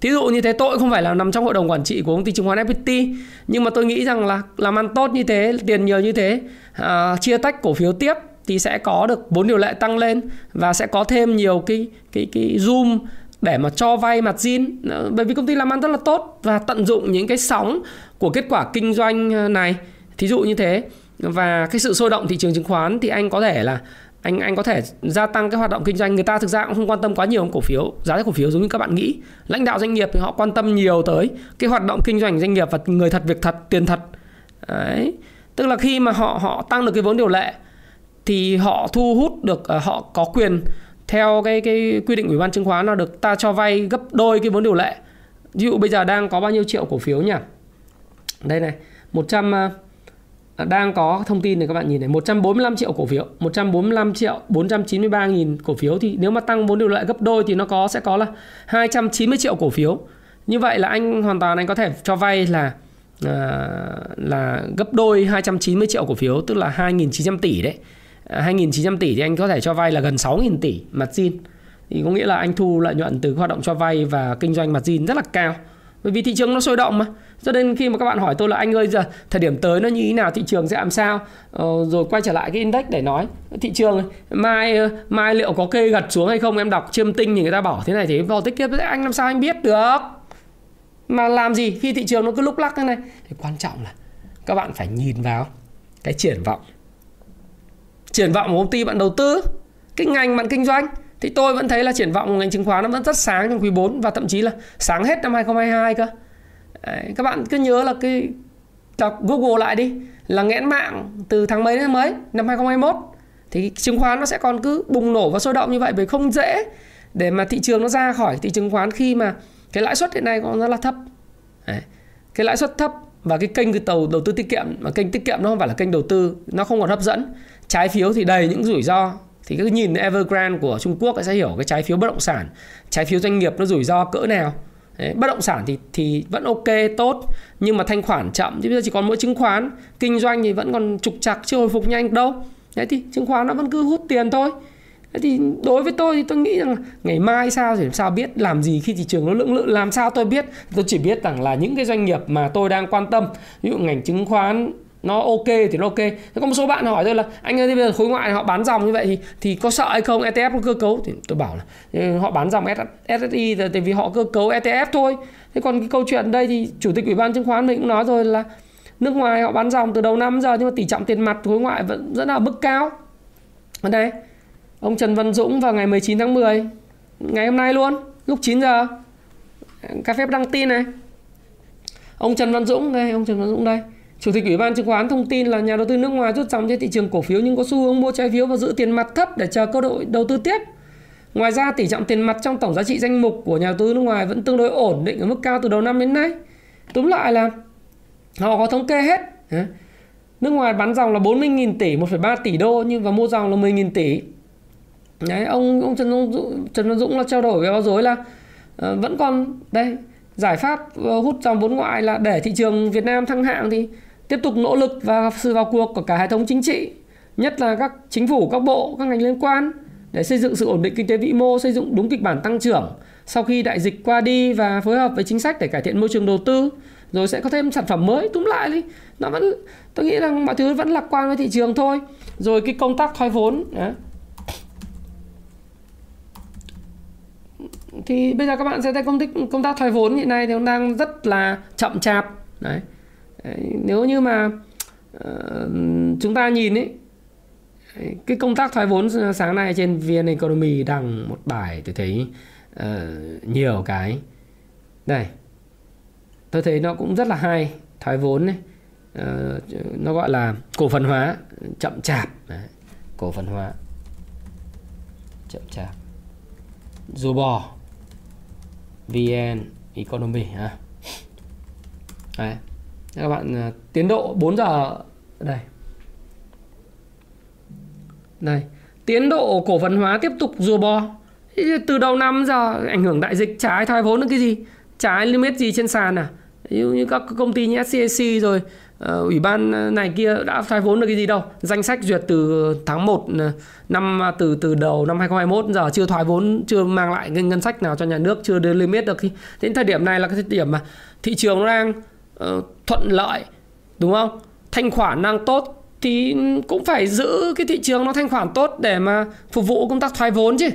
Thí dụ như thế tôi không phải là nằm trong hội đồng quản trị của công ty chứng khoán FPT nhưng mà tôi nghĩ rằng là làm ăn tốt như thế, tiền nhiều như thế, à, chia tách cổ phiếu tiếp thì sẽ có được vốn điều lệ tăng lên và sẽ có thêm nhiều cái cái cái zoom để mà cho vay mặt zin bởi vì công ty làm ăn rất là tốt và tận dụng những cái sóng của kết quả kinh doanh à, này thí dụ như thế. Và cái sự sôi động thị trường chứng khoán thì anh có thể là anh anh có thể gia tăng cái hoạt động kinh doanh. Người ta thực ra cũng không quan tâm quá nhiều đến cổ phiếu, giá cổ phiếu giống như các bạn nghĩ. Lãnh đạo doanh nghiệp thì họ quan tâm nhiều tới cái hoạt động kinh doanh doanh nghiệp và người thật, việc thật, tiền thật. Đấy. Tức là khi mà họ họ tăng được cái vốn điều lệ thì họ thu hút được ờ, họ có quyền theo cái cái quy định ủy ban chứng khoán là được ta cho vay gấp đôi cái vốn điều lệ. Ví dụ bây giờ đang có bao nhiêu triệu cổ phiếu nhỉ? Đây này 100 trăm ờ, đang có thông tin này các bạn nhìn này 145 triệu cổ phiếu 145 triệu 493 nghìn cổ phiếu. Thì nếu mà tăng vốn điều lệ gấp đôi thì nó có sẽ có là 290 triệu cổ phiếu. Như vậy là anh hoàn toàn anh có thể cho vay là à, là gấp đôi 290 triệu cổ phiếu tức là 2.900 tỷ đấy. À, 2.900 tỷ thì anh có thể cho vay là gần 6.000 tỷ mặt zin. Thì có nghĩa là anh thu lợi nhuận từ hoạt động cho vay và kinh doanh mặt zin rất là cao bởi vì thị trường nó sôi động mà. Cho nên khi mà các bạn hỏi tôi là anh ơi giờ thời điểm tới nó như thế nào thị trường sẽ làm sao? Ờ, rồi quay trở lại cái index để nói. Thị trường mai ờ, mai liệu có kê gật xuống hay không? Em đọc chiêm tinh thì người ta bảo thế này thế vào tích kiếp anh làm sao anh biết được? Mà làm gì? Khi thị trường nó cứ lúc lắc thế này. Thì quan trọng là các bạn phải nhìn vào cái triển vọng. Triển vọng của công ty bạn đầu tư cái ngành bạn kinh doanh thì tôi vẫn thấy là triển vọng của ngành chứng khoán nó vẫn rất sáng trong quý 4 và thậm chí là sáng hết năm 2022 cơ. Đấy, các bạn cứ nhớ là cái đọc Google lại đi là nghẽn mạng từ tháng mấy đến mấy năm 2021 thì chứng khoán nó sẽ còn cứ bùng nổ và sôi động như vậy bởi không dễ để mà thị trường nó ra khỏi thị trường khoán khi mà cái lãi suất hiện nay còn rất là thấp. Đấy. cái lãi suất thấp và cái kênh cái tàu đầu tư tiết kiệm mà kênh tiết kiệm nó không phải là kênh đầu tư nó không còn hấp dẫn. Trái phiếu thì đầy những rủi ro thì cứ nhìn Evergrande của Trung Quốc sẽ hiểu cái trái phiếu bất động sản trái phiếu doanh nghiệp nó rủi ro cỡ nào. Đấy, bất động sản thì thì vẫn ok tốt nhưng mà thanh khoản chậm. Chứ bây giờ chỉ còn mỗi chứng khoán kinh doanh thì vẫn còn trục chặt chưa hồi phục nhanh đâu. Đấy thì chứng khoán nó vẫn cứ hút tiền thôi. Đấy thì đối với tôi thì tôi nghĩ rằng ngày mai sao thì sao biết làm gì khi thị trường nó lưỡng lự làm sao tôi biết? Tôi chỉ biết rằng là những cái doanh nghiệp mà tôi đang quan tâm ví dụ ngành chứng khoán nó ok thì nó ok. Thế có một số bạn hỏi tôi là, anh ơi bây giờ khối ngoại họ bán dòng như vậy thì thì có sợ hay không? ETF có cơ cấu? Thì tôi bảo là ừ, họ bán dòng SSI là tại vì họ cơ cấu ETF thôi. Thế còn cái câu chuyện đây thì chủ tịch ủy ban chứng khoán mình cũng nói rồi là, nước ngoài họ bán dòng từ đầu năm giờ nhưng mà tỷ trọng tiền mặt khối ngoại vẫn rất là mức cao. Ở đây, ông Trần Văn Dũng vào ngày 19 tháng 10 ngày hôm nay luôn, lúc 9 giờ. Cà phê đăng tin này. Ông Trần Văn Dũng đây, ông Trần Văn Dũng đây. Chủ tịch Ủy ban chứng khoán thông tin là nhà đầu tư nước ngoài rút dòng trên thị trường cổ phiếu nhưng có xu hướng mua trái phiếu và giữ tiền mặt thấp để chờ cơ hội đầu tư tiếp. Ngoài ra, tỷ trọng tiền mặt trong tổng giá trị danh mục của nhà đầu tư nước ngoài vẫn tương đối ổn định ở mức cao từ đầu năm đến nay. Túm lại là họ có thống kê hết. Nước ngoài bán dòng là 40.000 tỷ, 1,3 tỷ đô nhưng và mua dòng là 10.000 tỷ. Đấy, ông ông Trần Dũng, Trần Văn Dũng là trao đổi với báo dối là uh, vẫn còn đây giải pháp ờ, hút dòng vốn ngoại là để thị trường Việt Nam thăng hạng thì tiếp tục nỗ lực và sự vào cuộc của cả hệ thống chính trị, nhất là các chính phủ, các bộ, các ngành liên quan để xây dựng sự ổn định kinh tế vĩ mô, xây dựng đúng kịch bản tăng trưởng. Sau khi đại dịch qua đi và phối hợp với chính sách để cải thiện môi trường đầu tư rồi sẽ có thêm sản phẩm mới túm lại đi. Nó vẫn tôi nghĩ rằng mọi thứ vẫn lạc quan với thị trường thôi. Rồi cái công tác thoái vốn đó. thì bây giờ các bạn sẽ thấy công tác công tác thoái vốn hiện nay thì nó đang rất là chậm chạp. Đấy nếu như mà uh, chúng ta nhìn ấy cái công tác thoái vốn sáng nay trên VN Economy đăng một bài tôi thấy uh, nhiều cái đây tôi thấy nó cũng rất là hay thoái vốn này uh, ờ, nó gọi là cổ phần hóa chậm chạp Đấy. cổ phần hóa chậm chạp dù bò vn economy ha Đấy các bạn à, tiến độ 4 giờ đây. Đây tiến độ cổ phần hóa tiếp tục rùa bò. Từ đầu năm giờ ảnh hưởng đại dịch trái thoái vốn được cái gì trái limit gì trên sàn à. Như, như các công ty như SCAC rồi uh, ủy ban này kia đã thoái vốn được cái gì đâu. Danh sách duyệt từ tháng 1 ờ, năm à, từ từ đầu năm 2021 giờ chưa thoái vốn chưa mang lại cái ngân sách nào cho nhà nước chưa đưa limit được. Thì đến thời điểm này là cái thời điểm mà thị trường nó đang uh, thuận lợi đúng không? Thanh khoản đang tốt thì cũng phải giữ cái thị trường nó thanh khoản tốt để mà phục vụ công tác thoái vốn chứ.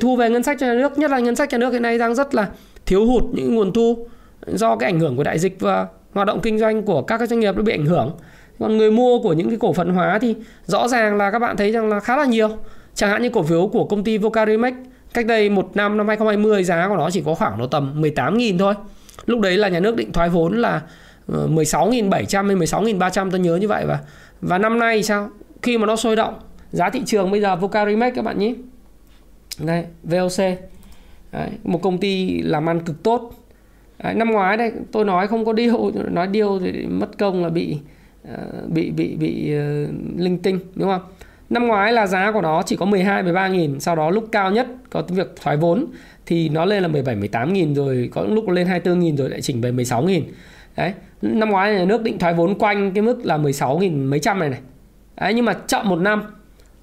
Thu về ngân sách cho nhà nước nhất là ngân sách nhà nước hiện nay đang rất là thiếu hụt những nguồn thu do cái ảnh hưởng của đại dịch và hoạt động kinh doanh của các cái doanh nghiệp nó bị ảnh hưởng. Còn người mua của những cái cổ phần hóa thì rõ ràng là các bạn thấy rằng là khá là nhiều. Chẳng hạn như cổ phiếu của công ty Vocarimex cách đây một năm năm 2020 giá của nó chỉ có khoảng độ tầm 18.000 thôi lúc đấy là nhà nước định thoái vốn là ờ, 16.700 hay 16.300 tôi nhớ như vậy và và năm nay sao? Khi mà nó sôi động giá thị trường bây giờ Vocarimex các bạn nhé. Đây VOC đấy, một công ty làm ăn cực tốt. Đấy, năm ngoái đây tôi nói không có điêu nói điêu thì mất công là bị ờ, bị bị bị bị uh, linh tinh đúng không? Năm ngoái là giá của nó chỉ có 12 13 nghìn sau đó lúc cao nhất có việc thoái vốn thì nó lên là 17 18 nghìn rồi có lúc lên 24 nghìn rồi lại chỉnh về 16 nghìn. Đấy năm ngoái nhà nước định thoái vốn quanh cái mức là 16 nghìn mấy trăm này này. Đấy, nhưng mà chậm một năm.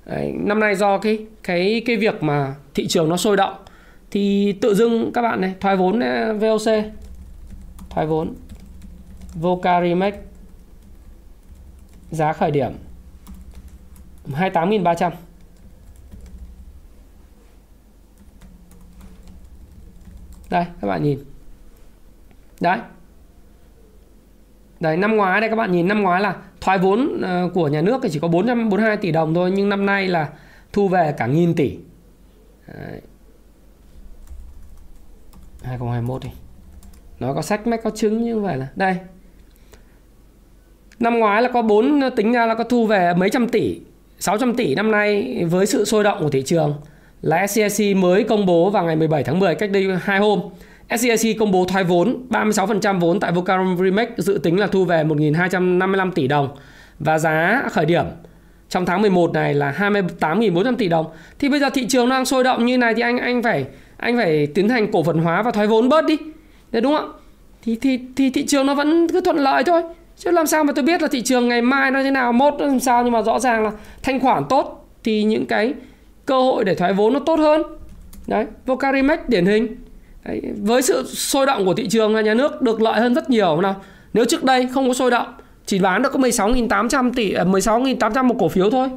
Đấy, năm nay do cái cái cái việc mà thị trường nó sôi động thì tự dưng các bạn này thoái vốn à, VOC thoái vốn. Vocarimex giá khởi điểm. 28.300 đây các bạn nhìn đấy Đấy năm ngoái đây các bạn nhìn năm ngoái là thoái vốn ờ, của nhà nước thì chỉ có 442 tỷ đồng thôi nhưng năm nay là thu về cả nghìn tỷ. Đấy. 2021 đi. Nó có sách mách có chứng như vậy là đây. Năm ngoái là có 4 tính ra là có thu về mấy trăm tỷ, 600 tỷ năm nay với sự sôi động của thị trường là SCIC mới công bố vào ngày 17 tháng 10 cách đây 2 hôm SCIC công bố thoái vốn 36% vốn tại Vocarom Remake dự tính là thu về 1.255 tỷ đồng và giá khởi điểm trong tháng 11 này là 28.400 tỷ đồng. Thì bây giờ thị trường đang sôi động như này thì anh anh phải anh phải tiến hành cổ phần hóa và thoái vốn bớt đi. Đấy, đúng không ạ? Thì thì thì thị trường nó vẫn cứ thuận lợi thôi. Chứ làm sao mà tôi biết là thị trường ngày mai nó thế nào, mốt nó làm sao nhưng mà rõ ràng là thanh khoản tốt thì những cái cơ hội để thoái vốn nó tốt hơn. Đấy, Vocarimex điển hình. Đấy, với sự sôi động của thị trường là nhà nước được lợi hơn rất nhiều. Nào nếu trước đây không có sôi động chỉ bán được có 16.800 tỷ à, 16.800 một cổ phiếu thôi.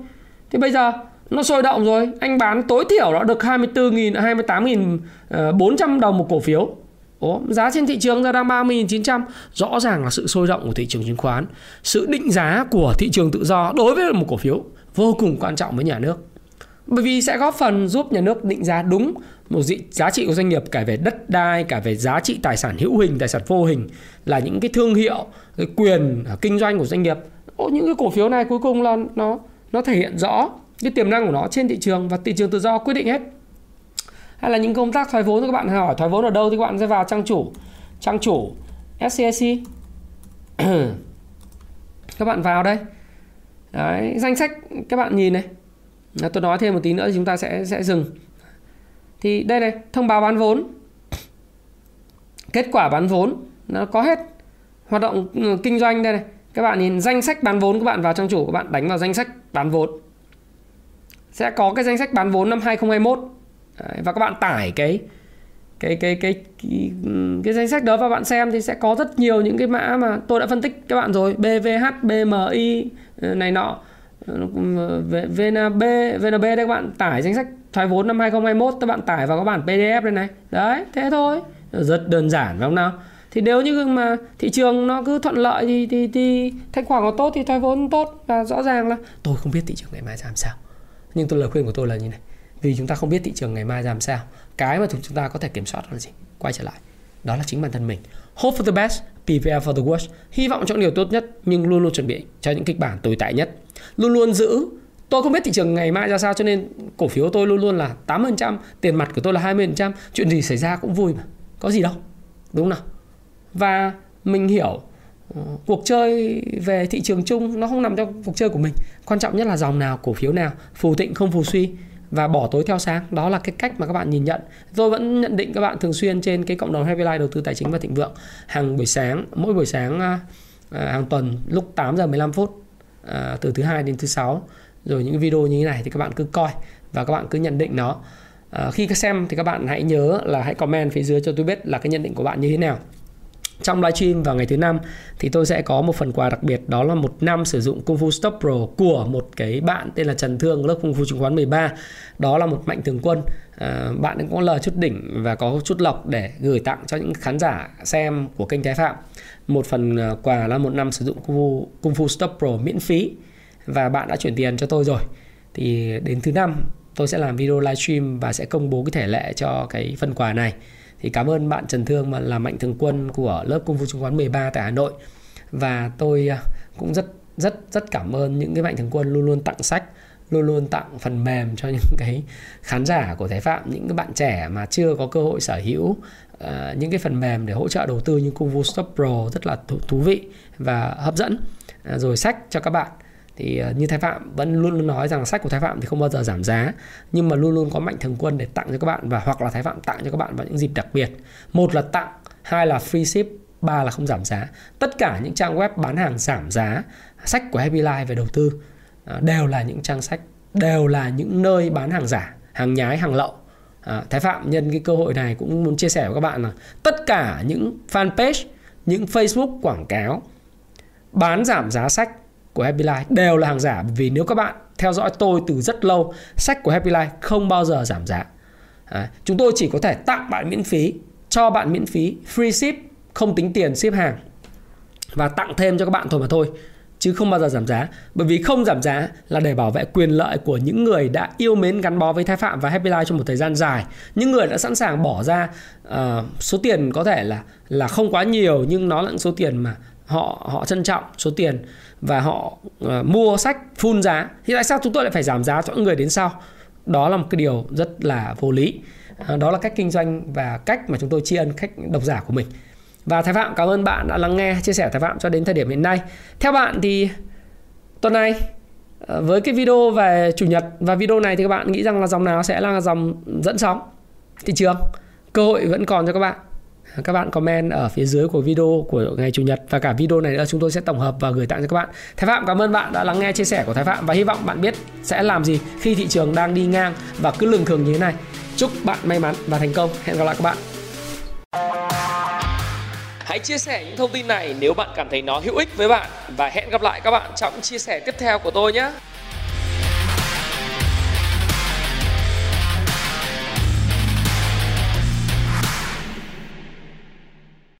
Thì bây giờ nó sôi động rồi anh bán tối thiểu nó được 24.000 28.400 ờ, đồng một cổ phiếu. Ủa, giá trên thị trường giờ đang 30.900 Rõ ràng là sự sôi động của thị trường chứng khoán. Sự định giá của thị trường tự do đối với một cổ phiếu Vô cùng quan trọng với nhà nước. Bởi vì sẽ góp phần giúp nhà nước định giá đúng một dị, giá trị của doanh nghiệp cả về đất đai cả về giá trị tài sản hữu hình tài sản vô hình là những cái thương hiệu cái quyền à, kinh doanh của doanh nghiệp. Ô, những cái cổ phiếu này cuối cùng là nó nó thể hiện rõ cái tiềm năng của nó trên thị trường và thị trường tự do quyết định hết hay là những công tác thoái vốn các bạn hỏi thoái vốn ở đâu thì các bạn sẽ vào trang chủ trang chủ SCIC các bạn vào đây. Đấy, danh sách các bạn nhìn này. Tôi nói thêm một tí nữa thì chúng ta sẽ sẽ dừng. Thì đây này thông báo bán vốn. Kết quả bán vốn nó có hết. Hoạt động ừ, kinh doanh đây này. Các bạn nhìn danh sách bán vốn các bạn vào trang chủ các bạn đánh vào danh sách bán vốn. Sẽ có cái danh sách bán vốn năm 2021 và các bạn tải cái cái cái cái cái, cái danh sách đó và bạn xem thì sẽ có rất nhiều những cái mã mà tôi đã phân tích các bạn rồi. BVH, BMI ờ, này nọ. Ờ, ờ, VNB VNB đây các bạn tải danh sách thoái vốn năm 2021 các bạn tải vào các bản PDF đây này. Đấy thế thôi. Rất đơn giản phải không nào? Thì nếu như mà thị trường nó cứ thuận lợi thì thì, thì thanh khoản nó tốt thì thoái vốn tốt. Và rõ ràng là tôi không biết thị trường ngày mai ra làm sao. Nhưng tôi lời khuyên của tôi là như này vì chúng ta không biết thị trường ngày mai làm sao. Cái mà chúng ta có thể kiểm soát là gì? Quay trở lại. Đó là chính bản thân mình. Hope for the best, prepare for the worst. Hy vọng cho điều tốt nhất, nhưng luôn luôn chuẩn bị cho những kịch bản tồi tệ nhất. Luôn luôn giữ. Tôi không biết thị trường ngày mai ra sao, cho nên cổ phiếu tôi luôn luôn là 8% tiền mặt của tôi là 20% chuyện gì xảy ra cũng vui mà. Có gì đâu. Đúng không nào? Và mình hiểu ờ, cuộc chơi về thị trường chung nó không nằm trong cuộc chơi của mình. Quan trọng nhất là dòng nào, cổ phiếu nào, phù thịnh không phù suy và bỏ tối theo sáng. Đó là cái cách mà các bạn nhìn nhận. Tôi vẫn nhận định các bạn thường xuyên trên cái cộng đồng Happy Life đầu tư tài chính và thịnh vượng hàng buổi sáng mỗi buổi sáng à, à hàng tuần lúc 8 giờ 15 phút à, từ thứ hai đến thứ sáu. Rồi những video như thế này thì các bạn cứ coi và các bạn cứ nhận định nó. À, khi xem thì các bạn hãy nhớ là hãy comment phía dưới cho tôi biết là cái nhận định của bạn như thế nào trong livestream vào ngày thứ năm thì tôi sẽ có một phần quà đặc biệt đó là một năm sử dụng Kung Fu Stop Pro của một cái bạn tên là Trần Thương lớp Kung Fu chứng khoán 13 đó là một mạnh thường quân. À, bạn cũng có lời chút đỉnh và có chút lọc để gửi tặng cho những khán giả xem của kênh Thái Phạm. Một phần à, quà là một năm sử dụng Kung Fu, Kung Fu Stop Pro miễn phí và bạn đã chuyển tiền cho tôi rồi. Thì đến thứ năm tôi sẽ làm video livestream và sẽ công bố cái thể lệ cho cái phần quà này thì cảm ơn bạn Trần Thương mà là mạnh thường quân của lớp Công phu chứng khoán 13 tại Hà Nội. Và tôi à, cũng rất rất rất cảm ơn những cái mạnh thường quân luôn luôn tặng sách luôn luôn tặng phần mềm cho những cái khán giả của Thái Phạm những cái bạn trẻ mà chưa có cơ hội sở hữu uh, những cái phần mềm để hỗ trợ đầu tư như Kung Fu Stop Pro rất là thú, thú vị và hấp dẫn. Uh, rồi sách cho các bạn thì ờ, như Thái Phạm vẫn luôn luôn nói rằng sách của Thái Phạm thì không bao giờ giảm giá nhưng mà luôn luôn có mạnh thường quân để tặng cho các bạn và hoặc là Thái Phạm tặng cho các bạn vào những dịp đặc biệt. Một là tặng hai là free ship ba là không giảm giá. Tất cả những trang web bán hàng giảm giá sách của Happy Life về đầu tư ờ, đều là những trang sách đều là những nơi bán hàng giả hàng nhái hàng lậu. À, Thái Phạm nhân cái cơ hội này cũng muốn chia sẻ với các bạn là tất cả những fanpage những Facebook quảng cáo bán giảm giá sách của Happy Life đều là hàng giả. Vì nếu các bạn theo dõi tôi từ rất lâu sách của Happy Life không bao giờ giảm giá. À, chúng tôi chỉ có thể tặng bạn miễn phí cho bạn miễn phí free ship không tính tiền ship hàng và tặng thêm cho các bạn thôi mà thôi chứ không bao giờ giảm giá. Bởi vì không giảm giá là để bảo vệ quyền lợi của những người đã yêu mến gắn bó với Thái Phạm và Happy Life trong một thời gian dài. Những người đã sẵn sàng bỏ ra uh, số tiền có thể là là không quá nhiều nhưng nó là số tiền mà họ họ trân trọng số tiền và họ uh, mua sách full giá. Thì tại sao chúng tôi lại phải giảm giá cho những người đến sau? Đó là một cái điều rất là vô lý. Uh, đó là cách kinh doanh và cách mà chúng tôi tri ân khách độc giả của mình. Và Thái Phạm cảm ơn bạn đã lắng nghe chia sẻ Thái Phạm cho đến thời điểm hiện nay. Theo bạn thì tuần này uh, với cái video về chủ nhật và video này thì các bạn nghĩ rằng là dòng nào sẽ là dòng dẫn sóng? Thị trường cơ hội vẫn còn cho các bạn các bạn comment ở phía dưới của video của ngày chủ nhật và cả video này nữa, chúng tôi sẽ tổng hợp và gửi tặng cho các bạn. Thái phạm, cảm ơn bạn đã lắng nghe chia sẻ của thái phạm và hy vọng bạn biết sẽ làm gì khi thị trường đang đi ngang và cứ lường thường như thế này. Chúc bạn may mắn và thành công. Hẹn gặp lại các bạn. Hãy chia sẻ những thông tin này nếu bạn cảm thấy nó hữu ích với bạn và hẹn gặp lại các bạn trong chia sẻ tiếp theo của tôi nhé.